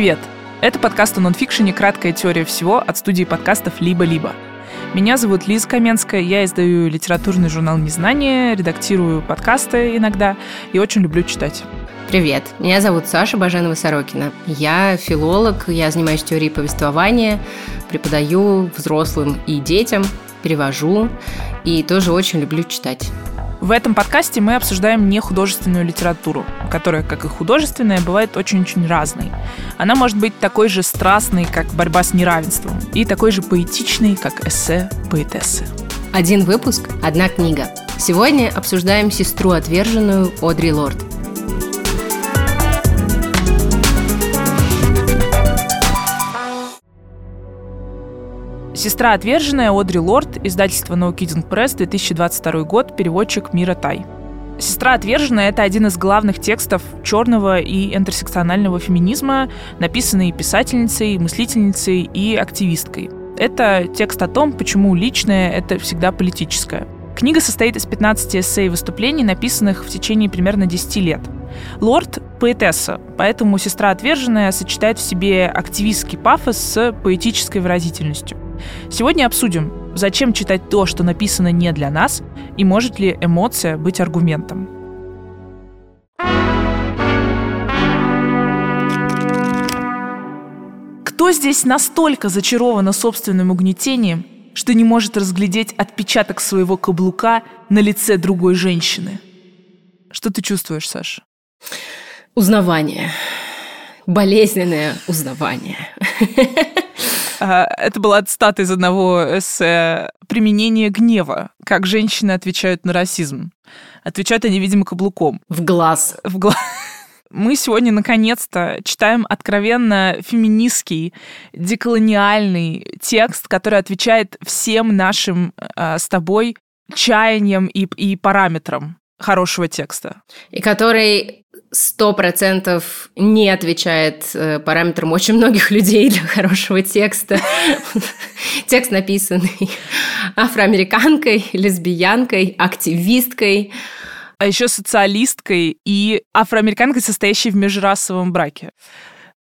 Привет! Это подкаст о нонфикшене «Краткая теория всего» от студии подкастов «Либо-либо». Меня зовут Лиза Каменская, я издаю литературный журнал «Незнание», редактирую подкасты иногда и очень люблю читать. Привет, меня зовут Саша Баженова-Сорокина. Я филолог, я занимаюсь теорией повествования, преподаю взрослым и детям, перевожу и тоже очень люблю читать. В этом подкасте мы обсуждаем не художественную литературу, которая, как и художественная, бывает очень-очень разной. Она может быть такой же страстной, как борьба с неравенством, и такой же поэтичной, как эссе поэтессы. Один выпуск, одна книга. Сегодня обсуждаем «Сестру отверженную» Одри Лорд. «Сестра отверженная» Одри Лорд, издательство No Kidding Press, 2022 год, переводчик Мира Тай. «Сестра отверженная» — это один из главных текстов черного и интерсекционального феминизма, написанный писательницей, мыслительницей и активисткой. Это текст о том, почему личное — это всегда политическое. Книга состоит из 15 эссе и выступлений, написанных в течение примерно 10 лет. Лорд — поэтесса, поэтому «Сестра отверженная» сочетает в себе активистский пафос с поэтической выразительностью. Сегодня обсудим, зачем читать то, что написано не для нас, и может ли эмоция быть аргументом. Кто здесь настолько зачарован собственным угнетением, что не может разглядеть отпечаток своего каблука на лице другой женщины? Что ты чувствуешь, Саша? Узнавание. Болезненное узнавание. А, это была цитата из одного эссе «Применение гнева. Как женщины отвечают на расизм». Отвечают они, видимо, каблуком. В глаз. В глаз. Мы сегодня наконец-то читаем откровенно феминистский, деколониальный текст, который отвечает всем нашим э, с тобой чаяниям и, и параметрам хорошего текста. И который сто процентов не отвечает э, параметрам очень многих людей для хорошего текста. Текст написанный афроамериканкой, лесбиянкой, активисткой. А еще социалисткой и афроамериканкой, состоящей в межрасовом браке.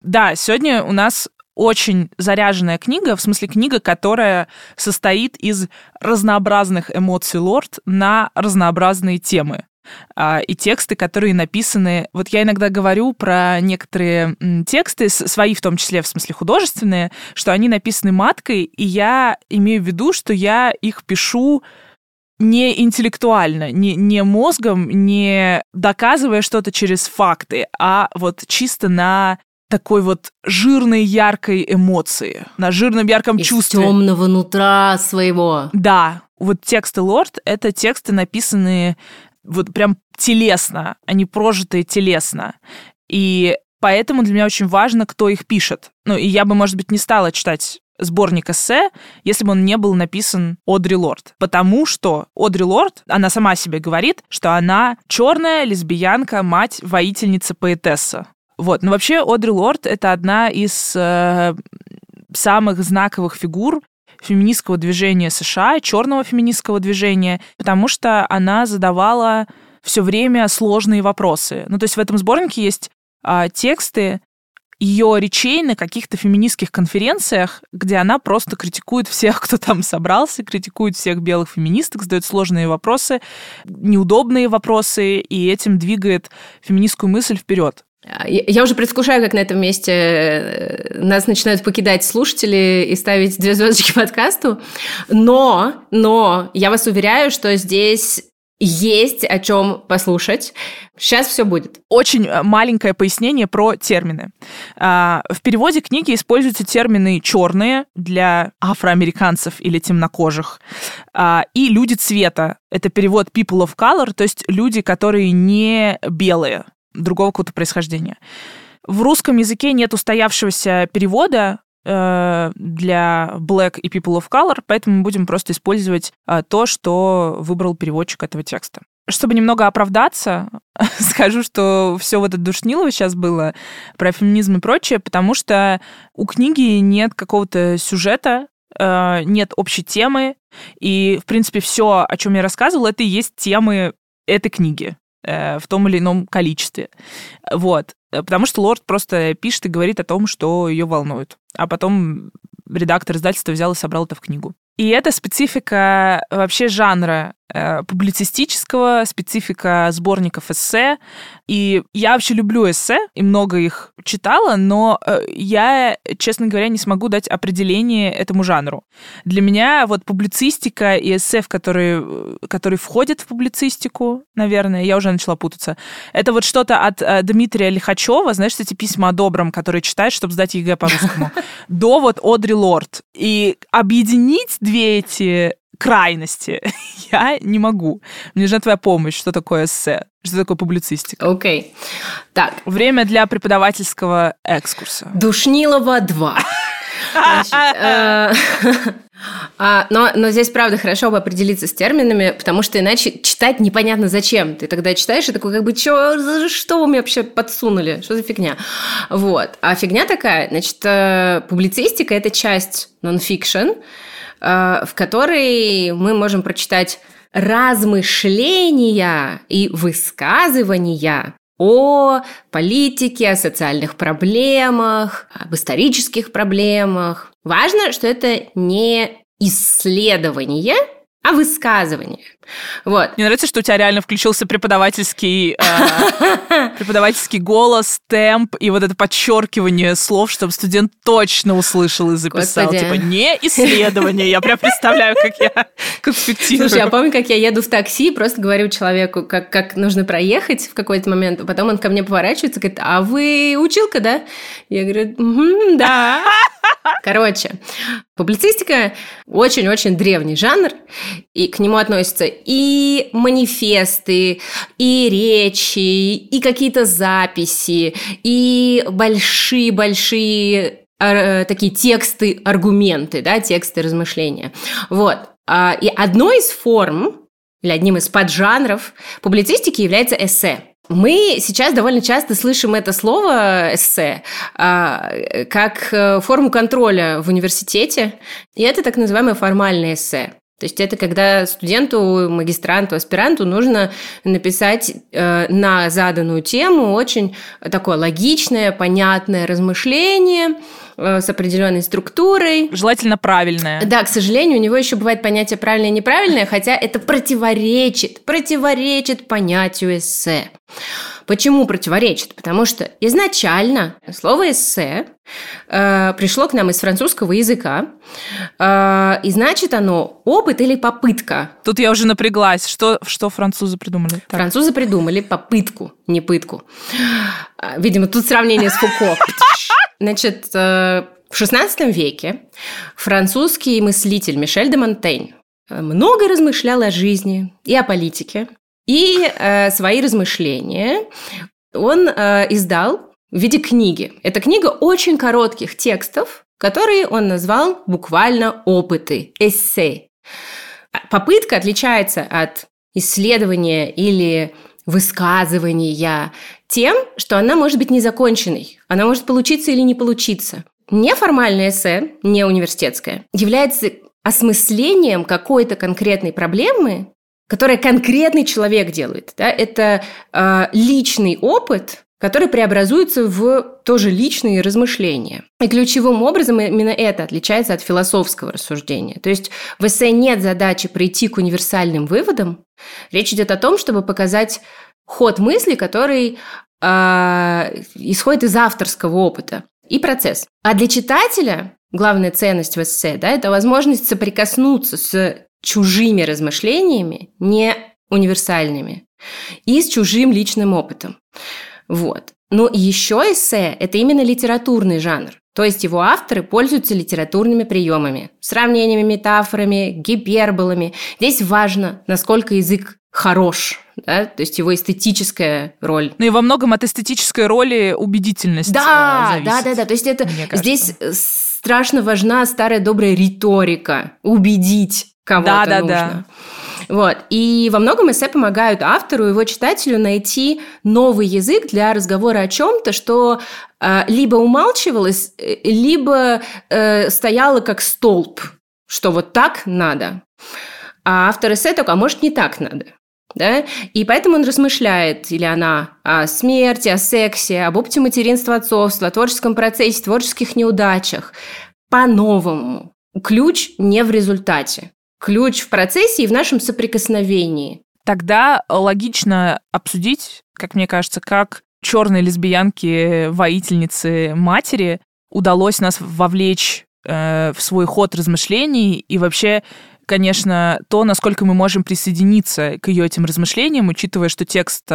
Да, сегодня у нас очень заряженная книга, в смысле книга, которая состоит из разнообразных эмоций лорд на разнообразные темы. А, и тексты, которые написаны... Вот я иногда говорю про некоторые тексты, свои в том числе, в смысле художественные, что они написаны маткой, и я имею в виду, что я их пишу не интеллектуально, не, не мозгом, не доказывая что-то через факты, а вот чисто на такой вот жирной, яркой эмоции, на жирном, ярком Из чувстве. темного нутра своего. Да, вот тексты Лорд — это тексты, написанные вот прям телесно, они прожитые телесно. И поэтому для меня очень важно, кто их пишет. Ну, и я бы, может быть, не стала читать сборник эссе, если бы он не был написан Одри Лорд. Потому что Одри Лорд, она сама себе говорит, что она черная лесбиянка, мать, воительница, поэтесса. Вот. Но вообще Одри Лорд — это одна из э, самых знаковых фигур феминистского движения США, черного феминистского движения, потому что она задавала все время сложные вопросы. Ну, то есть в этом сборнике есть а, тексты ее речей на каких-то феминистских конференциях, где она просто критикует всех, кто там собрался, критикует всех белых феминисток, задает сложные вопросы, неудобные вопросы, и этим двигает феминистскую мысль вперед. Я уже предвкушаю, как на этом месте э, нас начинают покидать слушатели и ставить две звездочки подкасту. Но, но я вас уверяю, что здесь есть о чем послушать. Сейчас все будет. Очень э, маленькое пояснение про термины. А, в переводе книги используются термины черные для афроамериканцев или темнокожих а, и люди цвета. Это перевод people of color, то есть люди, которые не белые другого какого-то происхождения. В русском языке нет устоявшегося перевода э, для Black и People of Color, поэтому мы будем просто использовать э, то, что выбрал переводчик этого текста. Чтобы немного оправдаться, скажу, что все вот это душнилово сейчас было про феминизм и прочее, потому что у книги нет какого-то сюжета, э, нет общей темы, и, в принципе, все, о чем я рассказывала, это и есть темы этой книги. Э, в том или ином количестве. Вот. Потому что Лорд просто пишет и говорит о том, что ее волнует. А потом редактор издательства взял и собрал это в книгу. И это специфика вообще жанра э, публицистического, специфика сборников эссе. И я вообще люблю эссе, и много их читала, но э, я, честно говоря, не смогу дать определение этому жанру. Для меня вот публицистика и эссе, в которые, которые входят в публицистику, наверное, я уже начала путаться, это вот что-то от э, Дмитрия Лихачева, знаешь, эти письма о добром, которые читаешь, чтобы сдать ЕГЭ по-русскому, до вот Одри Лорд. И объединить две эти крайности я не могу. Мне нужна твоя помощь. Что такое эссе? Что такое публицистика? Окей. Okay. Так. Время для преподавательского экскурса. Душнилова 2. Э, а, но, но здесь, правда, хорошо бы определиться с терминами, потому что иначе читать непонятно зачем. Ты тогда читаешь и такой, как бы, чё, что вы мне вообще подсунули? Что за фигня? Вот. А фигня такая, значит, э, публицистика – это часть нон-фикшн, в которой мы можем прочитать размышления и высказывания о политике, о социальных проблемах, об исторических проблемах. Важно, что это не исследование, а высказывание. Вот. Мне нравится, что у тебя реально включился преподавательский, э, преподавательский голос, темп и вот это подчеркивание слов, чтобы студент точно услышал и записал. Господи. Типа не исследование. Я прям представляю, как я конспектирую. Слушай, я помню, как я еду в такси, просто говорю человеку, как, как нужно проехать в какой-то момент, а потом он ко мне поворачивается и говорит, а вы училка, да? Я говорю, угу, да. Короче, публицистика очень-очень древний жанр, и к нему относятся и манифесты, и речи, и какие-то записи, и большие-большие э, такие тексты, аргументы, да, тексты размышления. Вот. А, и одной из форм, или одним из поджанров публицистики является эссе. Мы сейчас довольно часто слышим это слово «эссе» а, как э, форму контроля в университете, и это так называемое формальное эссе. То есть это когда студенту, магистранту, аспиранту нужно написать э, на заданную тему очень такое логичное, понятное размышление э, с определенной структурой. Желательно правильное. Да, к сожалению, у него еще бывает понятие правильное и неправильное, хотя это противоречит, противоречит понятию эссе. Почему противоречит? Потому что изначально слово «эссе» э, пришло к нам из французского языка, э, и значит оно опыт или попытка. Тут я уже напряглась. Что, что французы придумали? Так. Французы придумали попытку, не пытку. Э, видимо, тут сравнение с Фуко. Значит, э, в XVI веке французский мыслитель Мишель де Монтень много размышлял о жизни и о политике, и э, свои размышления он э, издал в виде книги. Эта книга очень коротких текстов, которые он назвал буквально опыты, эссе. Попытка отличается от исследования или высказывания тем, что она может быть незаконченной. Она может получиться или не получиться. Неформальное эссе, не университетское, является осмыслением какой-то конкретной проблемы которое конкретный человек делает. Да? Это э, личный опыт, который преобразуется в тоже личные размышления. И ключевым образом именно это отличается от философского рассуждения. То есть в эссе нет задачи прийти к универсальным выводам. Речь идет о том, чтобы показать ход мысли, который э, исходит из авторского опыта и процесс. А для читателя главная ценность в эссе да, – это возможность соприкоснуться с чужими размышлениями, не универсальными, и с чужим личным опытом. Вот. Но еще эссе – это именно литературный жанр. То есть его авторы пользуются литературными приемами, сравнениями, метафорами, гиперболами. Здесь важно, насколько язык хорош, да? то есть его эстетическая роль. Ну и во многом от эстетической роли убедительность да, зависит. Да, да, да. То есть это здесь страшно важна старая добрая риторика, убедить кого-то да, да, нужно. Да. Вот. И во многом эссе помогают автору и его читателю найти новый язык для разговора о чем-то, что э, либо умалчивалось, э, либо э, стояло как столб, что вот так надо. А автор эссе такой, а может, не так надо. да, и поэтому он размышляет, или она, о смерти, о сексе, об опыте материнства, отцовства, о творческом процессе, творческих неудачах по-новому. Ключ не в результате. Ключ в процессе и в нашем соприкосновении. Тогда логично обсудить, как мне кажется, как черной лесбиянке, воительницы матери удалось нас вовлечь э, в свой ход размышлений и вообще конечно, то, насколько мы можем присоединиться к ее этим размышлениям, учитывая, что текст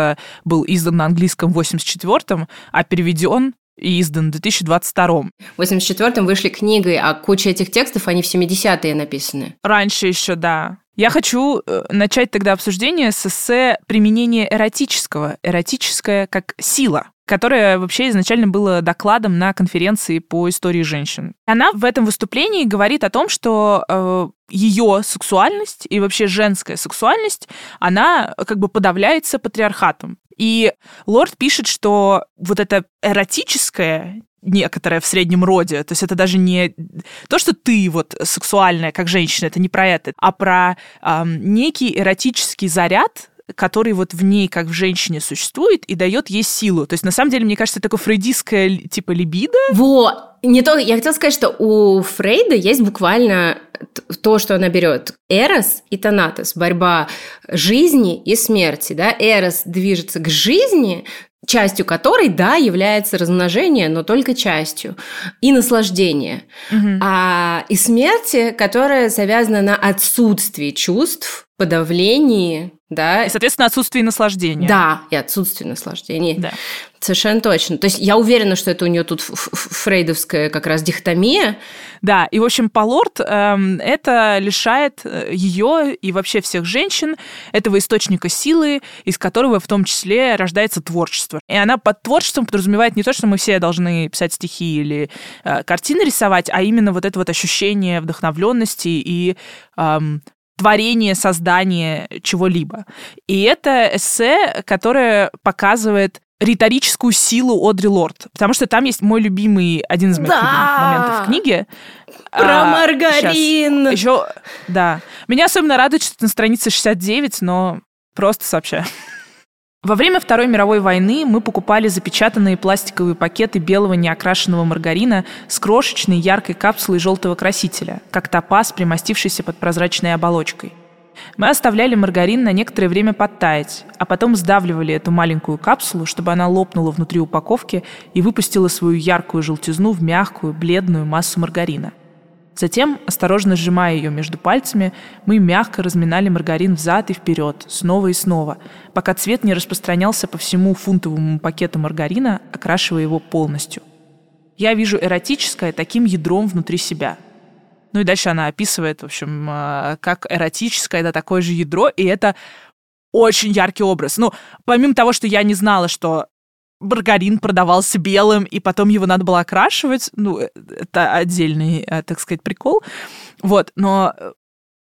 был издан на английском в 84-м, а переведен и издан в 2022. В 84-м вышли книгой, а куча этих текстов, они в 70-е написаны. Раньше еще, да. Я хочу э, начать тогда обсуждение с эссе применения эротического. Эротическое как сила которое вообще изначально было докладом на конференции по истории женщин. Она в этом выступлении говорит о том, что э, ее сексуальность и вообще женская сексуальность, она как бы подавляется патриархатом. И Лорд пишет, что вот это эротическое некоторое в среднем роде. То есть это даже не то, что ты вот сексуальная как женщина, это не про это, а про эм, некий эротический заряд, который вот в ней, как в женщине, существует и дает ей силу. То есть, на самом деле, мне кажется, это такое фрейдистское типа либидо. Во! Не то, я хотела сказать, что у Фрейда есть буквально то, что она берет. Эрос и Танатос, борьба жизни и смерти. Да? Эрос движется к жизни, частью которой, да, является размножение, но только частью, и наслаждение. Угу. А и смерти, которая завязана на отсутствии чувств, подавлении, да. И, соответственно, отсутствие наслаждения. Да, и отсутствие наслаждения. Да. Совершенно точно. То есть я уверена, что это у нее тут фрейдовская как раз дихотомия. Да, и, в общем, Полорд эм, это лишает э, ее и вообще всех женщин этого источника силы, из которого в том числе рождается творчество. И она под творчеством подразумевает не то, что мы все должны писать стихи или э, картины рисовать, а именно вот это вот ощущение вдохновленности и эм, творение, создание чего-либо. И это эссе, которое показывает риторическую силу Одри Лорд. Потому что там есть мой любимый, один из моих да! любимых моментов в книге. Про а, маргарин! Сейчас. Еще, да. Меня особенно радует, что это на странице 69, но просто сообщаю. Во время Второй мировой войны мы покупали запечатанные пластиковые пакеты белого неокрашенного маргарина с крошечной яркой капсулой желтого красителя, как топаз, примостившийся под прозрачной оболочкой. Мы оставляли маргарин на некоторое время подтаять, а потом сдавливали эту маленькую капсулу, чтобы она лопнула внутри упаковки и выпустила свою яркую желтизну в мягкую, бледную массу маргарина – Затем, осторожно сжимая ее между пальцами, мы мягко разминали маргарин взад и вперед, снова и снова, пока цвет не распространялся по всему фунтовому пакету маргарина, окрашивая его полностью. Я вижу эротическое таким ядром внутри себя. Ну и дальше она описывает, в общем, а, как эротическое это такое же ядро, и это очень яркий образ. Ну, помимо того, что я не знала, что маргарин продавался белым, и потом его надо было окрашивать. Ну, э, это отдельный, э, так сказать, прикол. Вот, но э,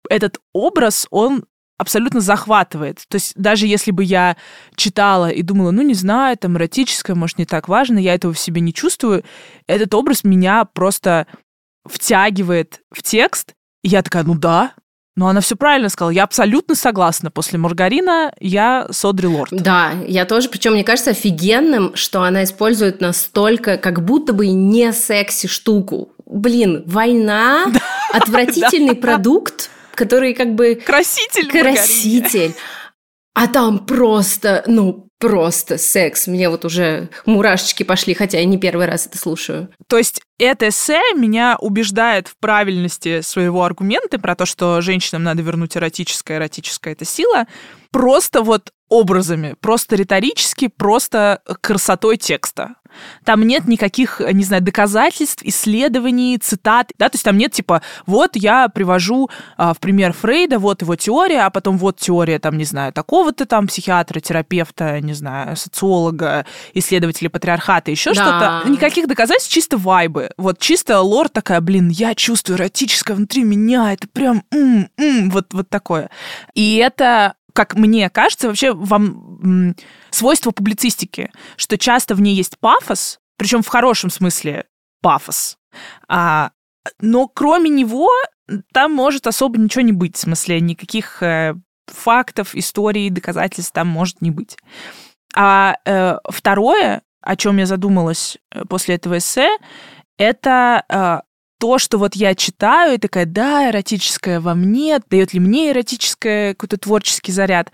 этот образ, он абсолютно захватывает. То есть даже если бы я читала и думала, ну, не знаю, там, эротическое, может, не так важно, я этого в себе не чувствую, этот образ меня просто втягивает в текст, и я такая, ну да, но она все правильно сказала. Я абсолютно согласна. После маргарина я Содри Лорд. Да, я тоже. Причем мне кажется офигенным, что она использует настолько, как будто бы не секси штуку. Блин, война, отвратительный продукт, который как бы... Краситель. Краситель. А там просто, ну, просто секс. Мне вот уже мурашечки пошли, хотя я не первый раз это слушаю. То есть это эссе меня убеждает в правильности своего аргумента про то, что женщинам надо вернуть эротическое, эротическая это сила, просто вот образами, просто риторически, просто красотой текста. Там нет никаких, не знаю, доказательств, исследований, цитат, да, то есть там нет типа, вот я привожу а, в пример Фрейда, вот его теория, а потом вот теория, там, не знаю, такого-то там психиатра, терапевта, не знаю, социолога, исследователя патриархата, еще да. что-то. Никаких доказательств, чисто вайбы. Вот чисто лор такая, блин, я чувствую эротическое внутри меня, это прям, м -м, вот, вот такое. И это как мне кажется, вообще вам свойство публицистики, что часто в ней есть пафос, причем в хорошем смысле пафос, а, но кроме него там может особо ничего не быть, в смысле никаких э, фактов, историй, доказательств там может не быть. А э, второе, о чем я задумалась э, после этого эссе, это э, то, что вот я читаю, и такая, да, эротическое во мне, дает ли мне эротическое какой-то творческий заряд.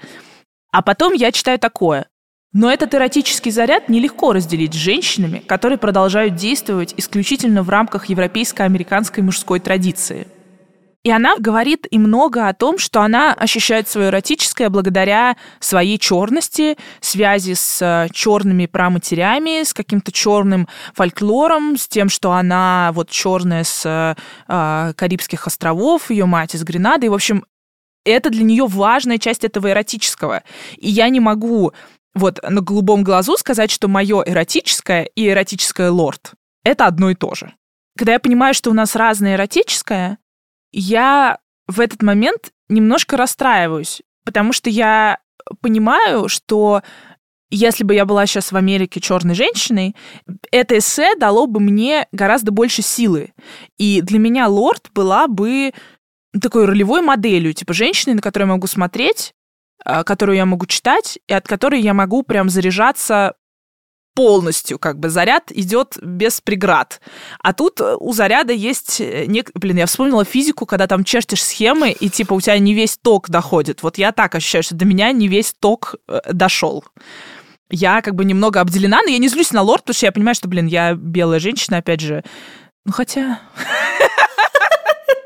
А потом я читаю такое. Но этот эротический заряд нелегко разделить с женщинами, которые продолжают действовать исключительно в рамках европейско-американской мужской традиции – и она говорит и много о том, что она ощущает свое эротическое благодаря своей черности, связи с э, черными праматерями, с каким-то черным фольклором, с тем, что она вот черная с э, Карибских островов, ее мать из Гренады. И, в общем, это для нее важная часть этого эротического. И я не могу вот на голубом глазу сказать, что мое эротическое и эротическое лорд — это одно и то же. Когда я понимаю, что у нас разное эротическое, я в этот момент немножко расстраиваюсь, потому что я понимаю, что если бы я была сейчас в Америке черной женщиной, это эссе дало бы мне гораздо больше силы. И для меня лорд была бы такой ролевой моделью, типа женщины, на которую я могу смотреть, а, которую я могу читать, и от которой я могу прям заряжаться полностью, как бы заряд идет без преград. А тут э, у заряда есть... Э, нек... Блин, я вспомнила физику, когда там чертишь схемы, и типа у тебя не весь ток доходит. Вот я так ощущаю, что до меня не весь ток э, дошел. Я как бы немного обделена, но я не злюсь на лорд, потому что я понимаю, что, блин, я белая женщина, опять же. Ну, хотя...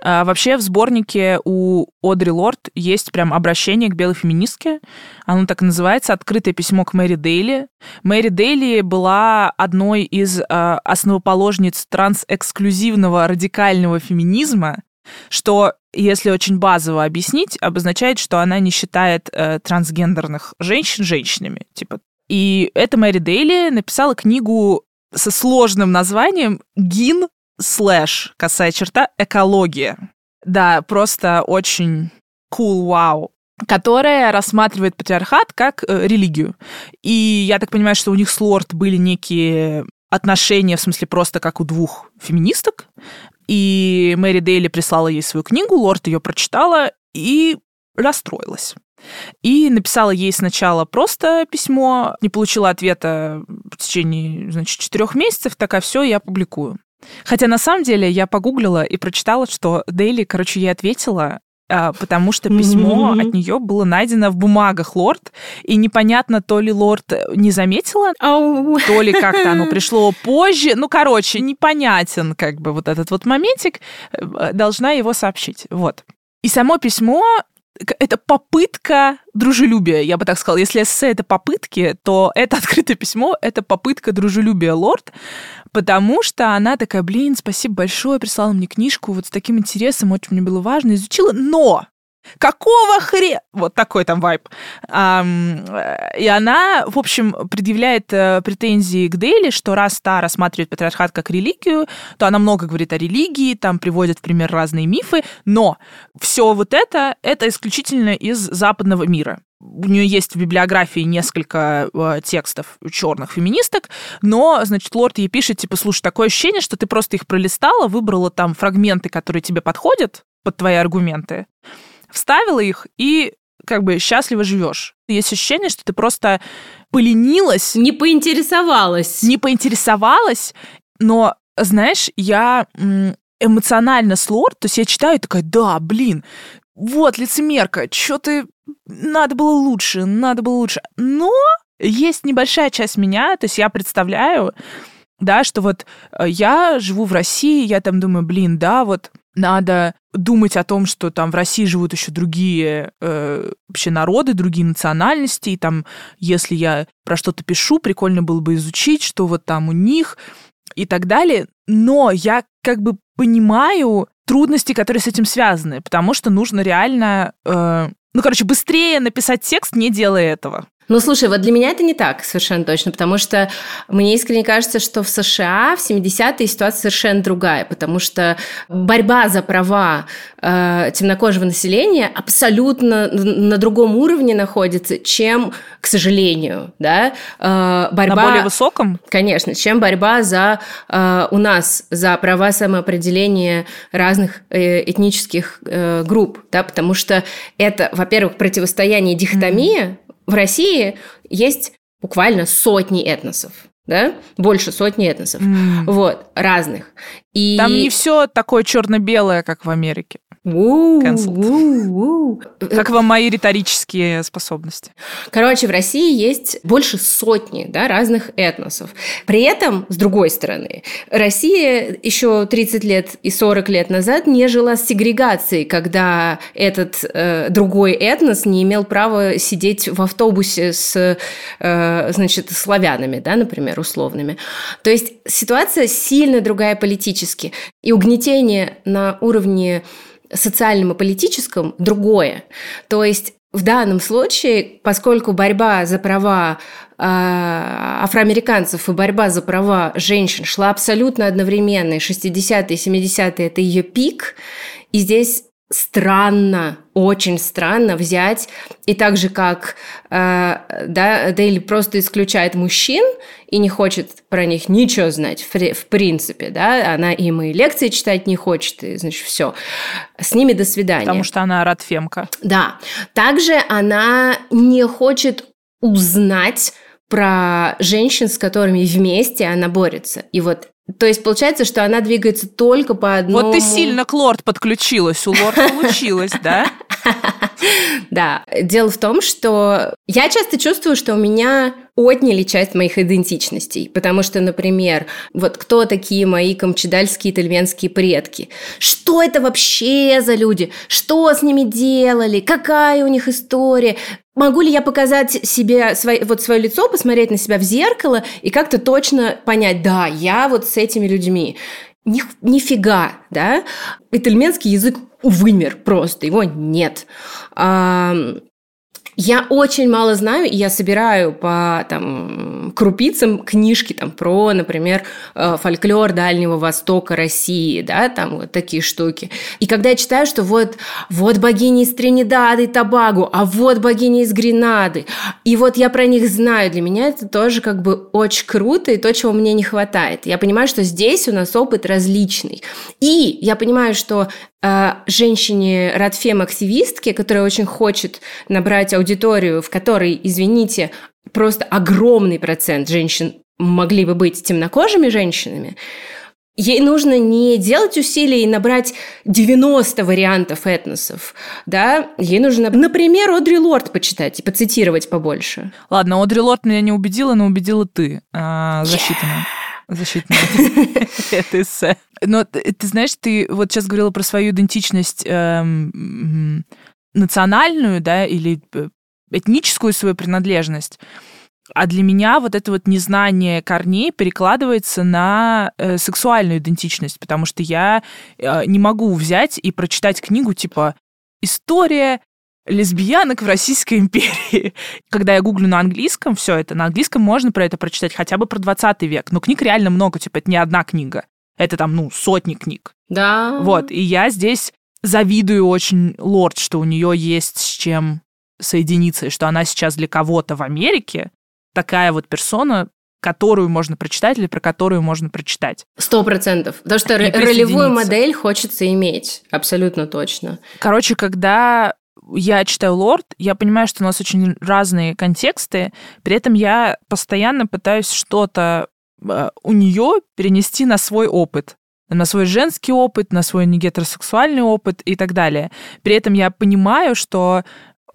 А, вообще в сборнике у Одри Лорд есть прям обращение к белой феминистке. Оно так и называется «Открытое письмо к Мэри Дейли». Мэри Дейли была одной из э, основоположниц трансэксклюзивного радикального феминизма, что, если очень базово объяснить, обозначает, что она не считает э, трансгендерных женщин женщинами. Типа. И эта Мэри Дейли написала книгу со сложным названием «Гин слэш, косая черта, экология. Да, просто очень cool, вау которая рассматривает патриархат как э, религию. И я так понимаю, что у них с Лорд были некие отношения, в смысле просто как у двух феминисток. И Мэри Дейли прислала ей свою книгу, Лорд ее прочитала и расстроилась. И написала ей сначала просто письмо, не получила ответа в течение, значит, четырех месяцев, такая, все, я публикую. Хотя на самом деле я погуглила и прочитала, что Дейли, короче, ей ответила, а, потому что письмо mm-hmm. от нее было найдено в бумагах Лорд, и непонятно, то ли Лорд не заметила, oh. то ли как-то оно пришло позже. Ну, короче, непонятен как бы вот этот вот моментик, э, должна его сообщить. Вот. И само письмо это попытка дружелюбия, я бы так сказала. Если эссе — это попытки, то это открытое письмо — это попытка дружелюбия Лорд, потому что она такая, блин, спасибо большое, прислала мне книжку вот с таким интересом, очень мне было важно, изучила, но Какого хрена? Вот такой там вайб. И она, в общем, предъявляет э, претензии к Дейли, что раз та рассматривает патриархат как религию, то она много говорит о религии, там приводит в пример разные мифы, но все вот это, это исключительно из западного мира у нее есть в библиографии несколько э, текстов черных феминисток, но, значит, Лорд ей пишет, типа, слушай, такое ощущение, что ты просто их пролистала, выбрала там фрагменты, которые тебе подходят под твои аргументы, вставила их и как бы счастливо живешь. Есть ощущение, что ты просто поленилась. Не поинтересовалась. Не поинтересовалась, но, знаешь, я эмоционально с лорд, то есть я читаю и такая, да, блин, вот лицемерка, что ты... Надо было лучше, надо было лучше. Но есть небольшая часть меня, то есть я представляю, да, что вот э, я живу в России, я там думаю, блин, да, вот надо думать о том, что там в России живут еще другие э, вообще народы, другие национальности, и там, если я про что-то пишу, прикольно было бы изучить, что вот там у них и так далее. Но я как бы понимаю трудности, которые с этим связаны, потому что нужно реально, э, ну, короче, быстрее написать текст, не делая этого. Ну, слушай, вот для меня это не так совершенно точно, потому что мне искренне кажется, что в США в 70-е ситуация совершенно другая, потому что борьба за права э, темнокожего населения абсолютно на другом уровне находится, чем, к сожалению, да, э, борьба... На более высоком? Конечно, чем борьба за э, у нас, за права самоопределения разных э, этнических э, групп, да, потому что это, во-первых, противостояние дихотомии, mm-hmm в России есть буквально сотни этносов да, больше сотни этносов, mm. вот, разных. И... Там не все такое черно-белое, как в Америке. Как вам мои риторические способности? Короче, в России есть больше сотни да, разных этносов. При этом, с другой стороны, Россия еще 30 лет и 40 лет назад не жила с сегрегацией, когда этот э, другой этнос не имел права сидеть в автобусе с, э, значит, славянами, да, например, условными. То есть ситуация сильно другая политически. И угнетение на уровне социальном и политическом другое. То есть в данном случае, поскольку борьба за права э, афроамериканцев и борьба за права женщин шла абсолютно одновременно, и 60-е, 70-е – это ее пик, и здесь странно, очень странно взять, и так же, как э, да, Дейли просто исключает мужчин и не хочет про них ничего знать, в, в принципе, да, она им и лекции читать не хочет, и, значит, все. С ними до свидания. Потому что она радфемка. Да. Также она не хочет узнать про женщин, с которыми вместе она борется. И вот то есть получается, что она двигается только по одному... Вот ты сильно к лорд подключилась, у лорд получилось, да? Да. Дело в том, что я часто чувствую, что у меня отняли часть моих идентичностей, потому что, например, вот кто такие мои камчедальские итальянские предки? Что это вообще за люди? Что с ними делали? Какая у них история? Могу ли я показать себе свое, вот свое лицо, посмотреть на себя в зеркало и как-то точно понять, да, я вот с этими людьми? Ни, нифига, да? Итальянский язык вымер просто, его нет. Я очень мало знаю, и я собираю по там, крупицам книжки там, про, например, э, фольклор Дальнего Востока России, да, там вот такие штуки. И когда я читаю, что вот, вот богини из Тринидада и Табагу, а вот богини из Гренады, и вот я про них знаю, для меня это тоже как бы очень круто и то, чего мне не хватает. Я понимаю, что здесь у нас опыт различный. И я понимаю, что э, женщине радфем-активистке, которая очень хочет набрать аудиторию, в которой, извините, просто огромный процент женщин могли бы быть темнокожими женщинами, Ей нужно не делать усилий и набрать 90 вариантов этносов, да? Ей нужно, например, Одри Лорд почитать и поцитировать побольше. Ладно, Одри Лорд меня не убедила, но убедила ты. А, засчитано. Засчитано. Это эссе. Но ты знаешь, ты вот сейчас говорила про свою идентичность эм, национальную, да, или э, этническую свою принадлежность. А для меня вот это вот незнание корней перекладывается на э, сексуальную идентичность, потому что я э, не могу взять и прочитать книгу типа «История лесбиянок в Российской империи». Когда я гуглю на английском все это, на английском можно про это прочитать хотя бы про 20 век, но книг реально много, типа это не одна книга, это там, ну, сотни книг. Да. Вот, и я здесь завидую очень Лорд, что у нее есть с чем соединиться, и что она сейчас для кого-то в Америке такая вот персона, которую можно прочитать или про которую можно прочитать. Сто процентов. Потому что ролевую модель хочется иметь, абсолютно точно. Короче, когда я читаю «Лорд», я понимаю, что у нас очень разные контексты, при этом я постоянно пытаюсь что-то э, у нее перенести на свой опыт на свой женский опыт, на свой негетеросексуальный опыт и так далее. При этом я понимаю, что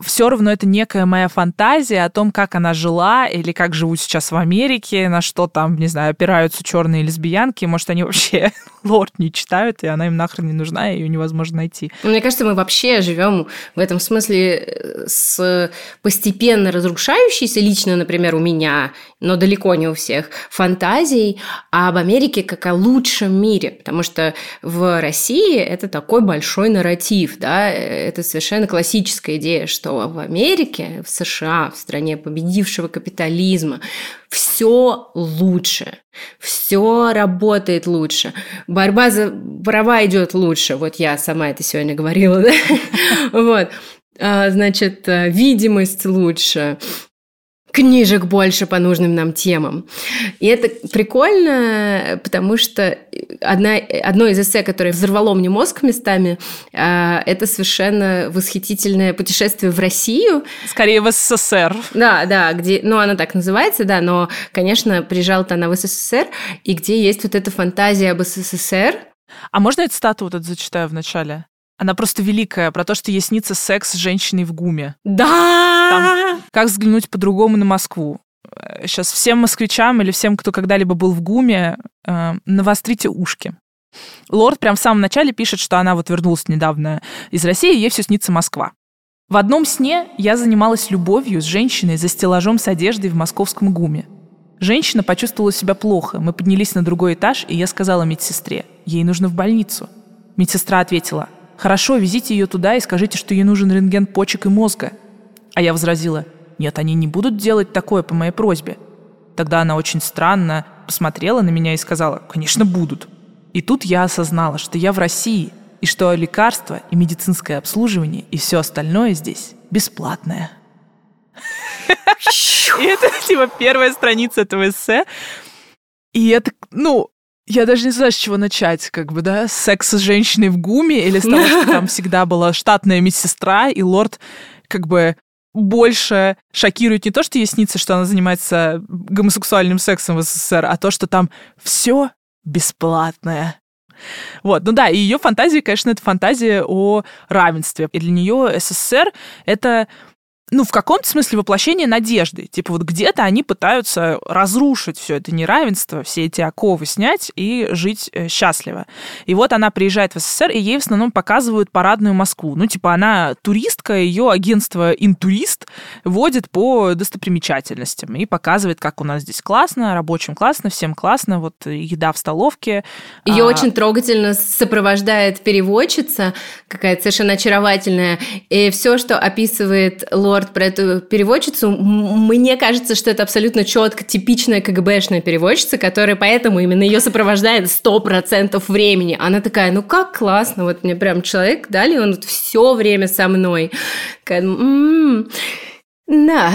все равно это некая моя фантазия о том, как она жила или как живут сейчас в Америке, на что там, не знаю, опираются черные лесбиянки. Может, они вообще лорд не читают, и она им нахрен не нужна, и ее невозможно найти. Мне кажется, мы вообще живем в этом смысле э, с постепенно разрушающейся, лично, например, у меня, но далеко не у всех, фантазией об Америке как о лучшем мире. Потому что в России это такой большой нарратив, да, э, это совершенно классическая идея, что что в Америке, в США, в стране победившего капитализма, все лучше, все работает лучше, борьба за права идет лучше. Вот я сама это сегодня говорила, да? Вот. А, значит, э, видимость лучше, книжек больше по нужным нам темам. И это прикольно, потому что одна, одно из эссе, которое взорвало мне мозг местами, а, это совершенно восхитительное путешествие в Россию. Скорее в СССР. Да, да, где, ну, она так называется, да, но, конечно, приезжала-то она в СССР, и где есть вот эта фантазия об СССР. А можно я цитату вот эту зачитаю в начале? Она просто великая, про то, что ей снится секс с женщиной в гуме. Да! Там, как взглянуть по-другому на Москву. Сейчас всем москвичам или всем, кто когда-либо был в ГУМе, э, навострите ушки. Лорд прям в самом начале пишет, что она вот вернулась недавно из России, и ей все снится Москва. В одном сне я занималась любовью с женщиной за стеллажом с одеждой в московском ГУМе. Женщина почувствовала себя плохо. Мы поднялись на другой этаж, и я сказала медсестре, ей нужно в больницу. Медсестра ответила, Хорошо, везите ее туда и скажите, что ей нужен рентген почек и мозга. А я возразила, нет, они не будут делать такое по моей просьбе. Тогда она очень странно посмотрела на меня и сказала, конечно, будут. И тут я осознала, что я в России, и что лекарства и медицинское обслуживание и все остальное здесь бесплатное. И это, типа, первая страница этого эссе. И это, ну, я даже не знаю, с чего начать, как бы, да, секс с женщиной в гуме или с того, что там всегда была штатная медсестра, и лорд как бы больше шокирует не то, что ей снится, что она занимается гомосексуальным сексом в СССР, а то, что там все бесплатное. Вот, ну да, и ее фантазия, конечно, это фантазия о равенстве. И для нее СССР — это ну, в каком-то смысле воплощение надежды. Типа вот где-то они пытаются разрушить все это неравенство, все эти оковы снять и жить э, счастливо. И вот она приезжает в СССР, и ей в основном показывают парадную Москву. Ну, типа она туристка, ее агентство «Интурист» водит по достопримечательностям и показывает, как у нас здесь классно, рабочим классно, всем классно, вот еда в столовке. Ее а... очень трогательно сопровождает переводчица, какая-то совершенно очаровательная, и все, что описывает Лора Ворд про эту переводчицу, мне кажется, что это абсолютно четко типичная КГБшная переводчица, которая поэтому именно ее сопровождает 100% времени. Она такая, ну как классно, вот мне прям человек дали, он вот все время со мной. Такая, м-м-м, да.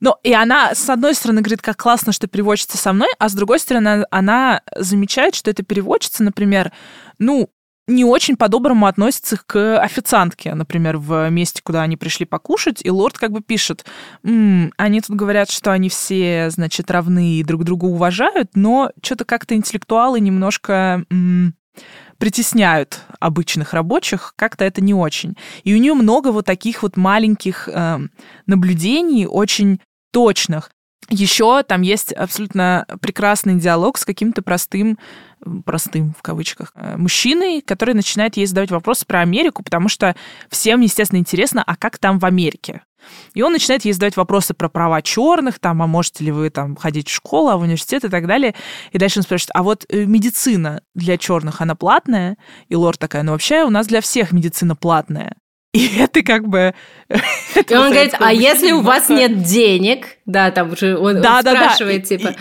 Но и она, с одной стороны, говорит, как классно, что переводчица со мной, а с другой стороны, она замечает, что эта переводчица, например, ну, не очень по-доброму относится к официантке, например, в месте, куда они пришли покушать, и лорд как бы пишет, М, они тут говорят, что они все, значит, равны и друг друга уважают, но что-то как-то интеллектуалы немножко м, притесняют обычных рабочих, как-то это не очень. И у нее много вот таких вот маленьких э, наблюдений, очень точных. Еще там есть абсолютно прекрасный диалог с каким-то простым простым в кавычках, э, мужчиной, который начинает ей задавать вопросы про Америку, потому что всем, естественно, интересно, а как там в Америке? И он начинает ей задавать вопросы про права черных, там, а можете ли вы там ходить в школу, а в университет и так далее. И дальше он спрашивает, а вот э, медицина для черных, она платная? И Лор такая, ну вообще у нас для всех медицина платная. И это как бы... И он говорит, а если у вас нет денег? Да, там уже он, да, он да, спрашивает, да. типа...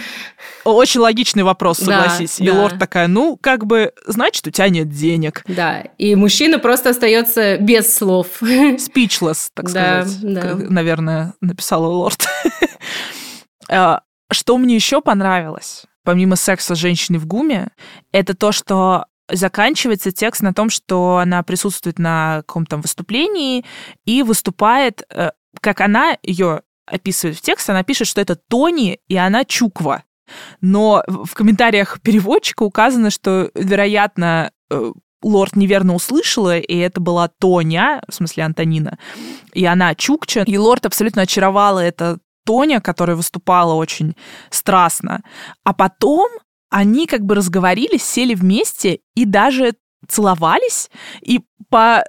Очень логичный вопрос, согласись. Да, и да. лорд такая, ну, как бы, значит, у тебя нет денег. Да, и мужчина просто остается без слов. Speechless, так сказать. Да. Наверное, написала лорд. А, что мне еще понравилось, помимо секса с женщиной в гуме, это то, что заканчивается текст на том, что она присутствует на каком-то выступлении и выступает, э, как она ее описывает в тексте, она пишет, что это Тони, и она Чуква. Но в комментариях переводчика указано, что, вероятно, э, лорд неверно услышала, и это была Тоня, в смысле Антонина, и она Чукча, и лорд абсолютно очаровала это Тоня, которая выступала очень страстно. А потом они как бы разговорились, сели вместе и даже целовались, и по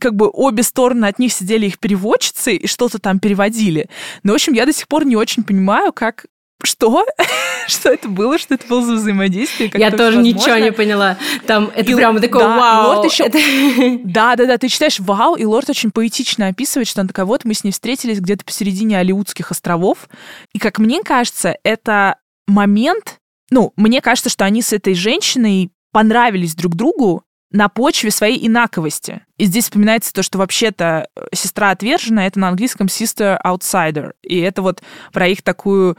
как бы обе стороны от них сидели их переводчицы и что-то там переводили. Но, в общем, я до сих пор не очень понимаю, как что? что это было? Что это было за взаимодействие? Как Я тоже ничего не поняла. Там это и, прямо такое да, вау. Лорд еще... да, да, да, ты читаешь вау, и Лорд очень поэтично описывает, что он такая, вот мы с ней встретились где-то посередине Алиутских островов. И как мне кажется, это момент, ну, мне кажется, что они с этой женщиной понравились друг другу на почве своей инаковости. И здесь вспоминается то, что вообще-то э, сестра отвержена, это на английском sister outsider. И это вот про их такую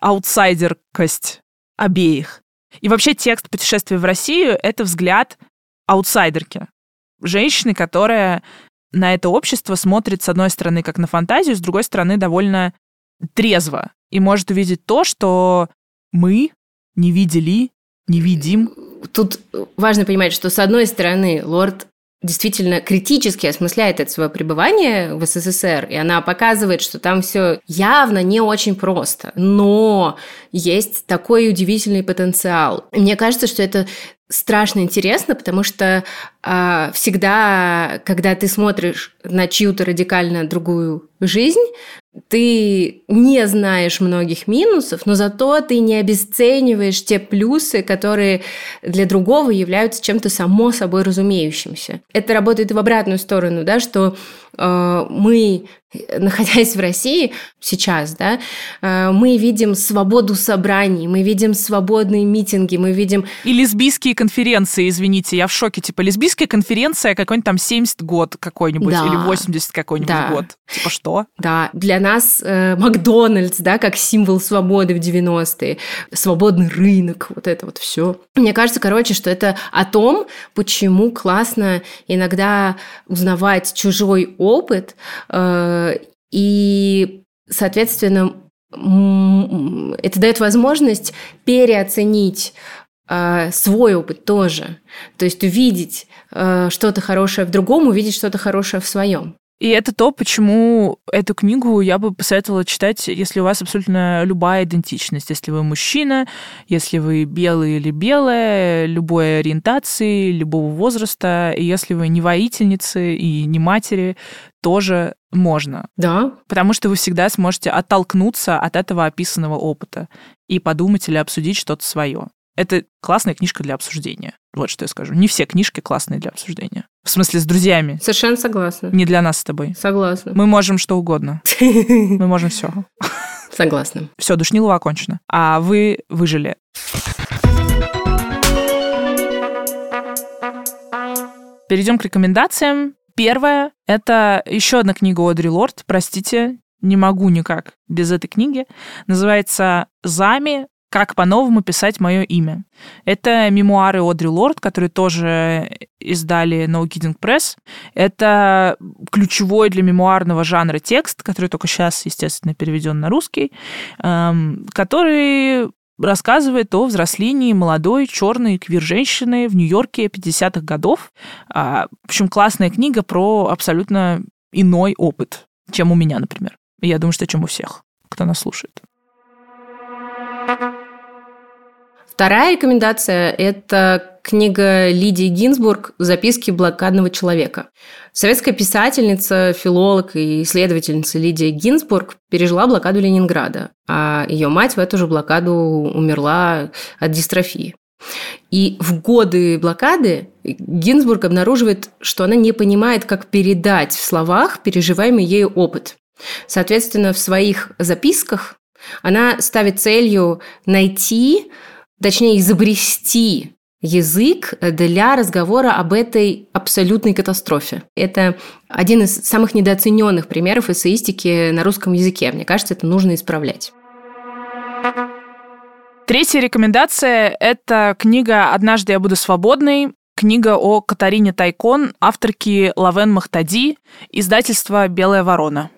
аутсайдеркость обеих. И вообще текст «Путешествие в Россию» — это взгляд аутсайдерки. Женщины, которая на это общество смотрит, с одной стороны, как на фантазию, с другой стороны, довольно трезво. И может увидеть то, что мы не видели, не видим. Тут важно понимать, что с одной стороны лорд действительно критически осмысляет это свое пребывание в СССР, и она показывает, что там все явно не очень просто, но есть такой удивительный потенциал. Мне кажется, что это страшно интересно, потому что э, всегда, когда ты смотришь на чью-то радикально другую жизнь, ты не знаешь многих минусов, но зато ты не обесцениваешь те плюсы, которые для другого являются чем-то само собой разумеющимся. Это работает и в обратную сторону, да, что э, мы находясь в России сейчас, да, э, мы видим свободу собраний, мы видим свободные митинги, мы видим... И лесбийские конференции, извините, я в шоке. Типа лесбийская конференция какой-нибудь там 70 год какой-нибудь да. или 80 какой-нибудь да. год. Типа что? Да, для нас э, Макдональдс, да, как символ свободы в 90-е, свободный рынок, вот это вот все. Мне кажется, короче, что это о том, почему классно иногда узнавать чужой опыт, э, и, соответственно, это дает возможность переоценить э, свой опыт тоже. То есть увидеть э, что-то хорошее в другом, увидеть что-то хорошее в своем. И это то, почему эту книгу я бы посоветовала читать, если у вас абсолютно любая идентичность. Если вы мужчина, если вы белый или белая, любой ориентации, любого возраста, и если вы не воительницы и не матери, тоже можно. Да. Потому что вы всегда сможете оттолкнуться от этого описанного опыта и подумать или обсудить что-то свое. Это классная книжка для обсуждения. Вот что я скажу. Не все книжки классные для обсуждения. В смысле, с друзьями. Совершенно согласна. Не для нас с тобой. Согласна. Мы можем что угодно. Мы можем все. Согласна. Все, душнилово окончено. А вы выжили. Перейдем к рекомендациям. Первое — это еще одна книга Одри Лорд. Простите, не могу никак без этой книги. Называется «Зами. Как по-новому писать мое имя». Это мемуары Одри Лорд, которые тоже издали No Kidding Press. Это ключевой для мемуарного жанра текст, который только сейчас, естественно, переведен на русский, эм, который рассказывает о взрослении молодой черной квир-женщины в Нью-Йорке 50-х годов. А, в общем, классная книга про абсолютно иной опыт, чем у меня, например. Я думаю, что чем у всех, кто нас слушает. Вторая рекомендация – это книга Лидии Гинзбург «Записки блокадного человека». Советская писательница, филолог и исследовательница Лидия Гинзбург пережила блокаду Ленинграда, а ее мать в эту же блокаду умерла от дистрофии. И в годы блокады Гинзбург обнаруживает, что она не понимает, как передать в словах переживаемый ею опыт. Соответственно, в своих записках она ставит целью найти точнее, изобрести язык для разговора об этой абсолютной катастрофе. Это один из самых недооцененных примеров эссеистики на русском языке. Мне кажется, это нужно исправлять. Третья рекомендация – это книга «Однажды я буду свободной», книга о Катарине Тайкон, авторки Лавен Махтади, издательство «Белая ворона».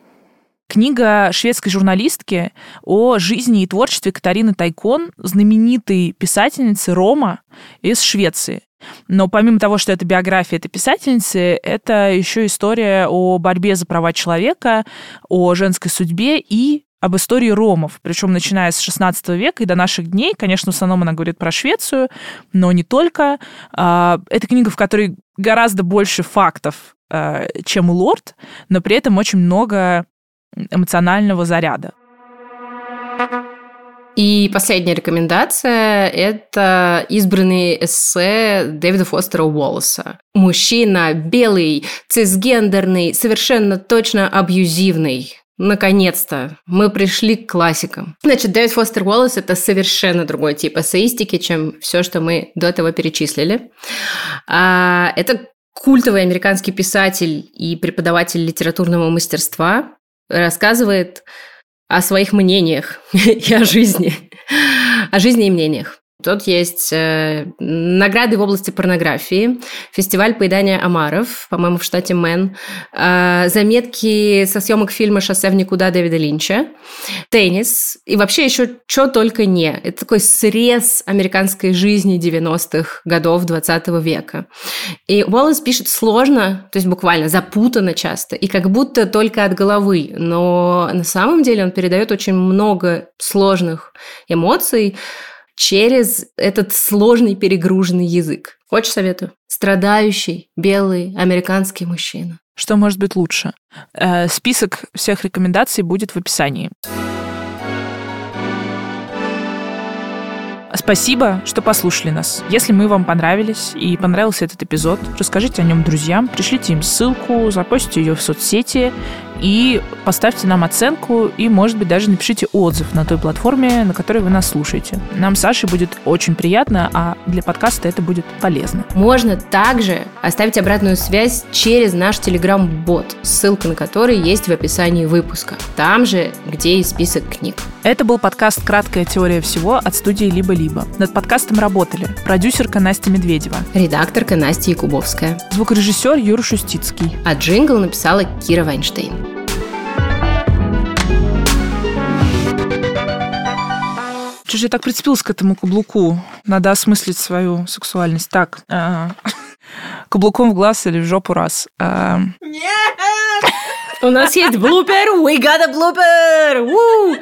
Книга шведской журналистки о жизни и творчестве Катарины Тайкон, знаменитой писательницы Рома из Швеции. Но помимо того, что это биография этой писательницы, это еще история о борьбе за права человека, о женской судьбе и об истории ромов, причем начиная с 16 века и до наших дней. Конечно, в основном она говорит про Швецию, но не только. А, это книга, в которой гораздо больше фактов, а, чем Лорд, но при этом очень много эмоционального заряда. И последняя рекомендация – это избранные эссе Дэвида Фостера Уоллеса. Мужчина белый, цисгендерный, совершенно точно абьюзивный. Наконец-то мы пришли к классикам. Значит, Дэвид Фостер Уоллес – это совершенно другой тип эссеистики, чем все, что мы до этого перечислили. А, это культовый американский писатель и преподаватель литературного мастерства, рассказывает о своих мнениях и о жизни, о жизни и мнениях. Тут есть э, награды в области порнографии, фестиваль поедания омаров, по-моему, в штате Мэн, э, заметки со съемок фильма «Шоссе в никуда» Дэвида Линча, теннис. И вообще еще что только не. Это такой срез американской жизни 90-х годов 20 века. И Уоллес пишет сложно, то есть буквально запутанно часто, и как будто только от головы, но на самом деле он передает очень много сложных эмоций, через этот сложный перегруженный язык. Очень советую. Страдающий, белый, американский мужчина. Что может быть лучше? Э, список всех рекомендаций будет в описании. Спасибо, что послушали нас. Если мы вам понравились и понравился этот эпизод, расскажите о нем друзьям, пришлите им ссылку, запостите ее в соцсети и поставьте нам оценку и, может быть, даже напишите отзыв на той платформе, на которой вы нас слушаете. Нам с Сашей будет очень приятно, а для подкаста это будет полезно. Можно также оставить обратную связь через наш телеграм-бот, ссылка на который есть в описании выпуска. Там же, где и список книг. Это был подкаст «Краткая теория всего» от студии «Либо-либо». Над подкастом работали продюсерка Настя Медведева, редакторка Настя Якубовская, звукорежиссер Юра Шустицкий, а джингл написала Кира Вайнштейн. Что же я так прицепилась к этому каблуку? Надо осмыслить свою сексуальность. Так, а, каблуком в глаз или в жопу раз. А... Нет! У нас есть блупер! We got a blooper! Woo!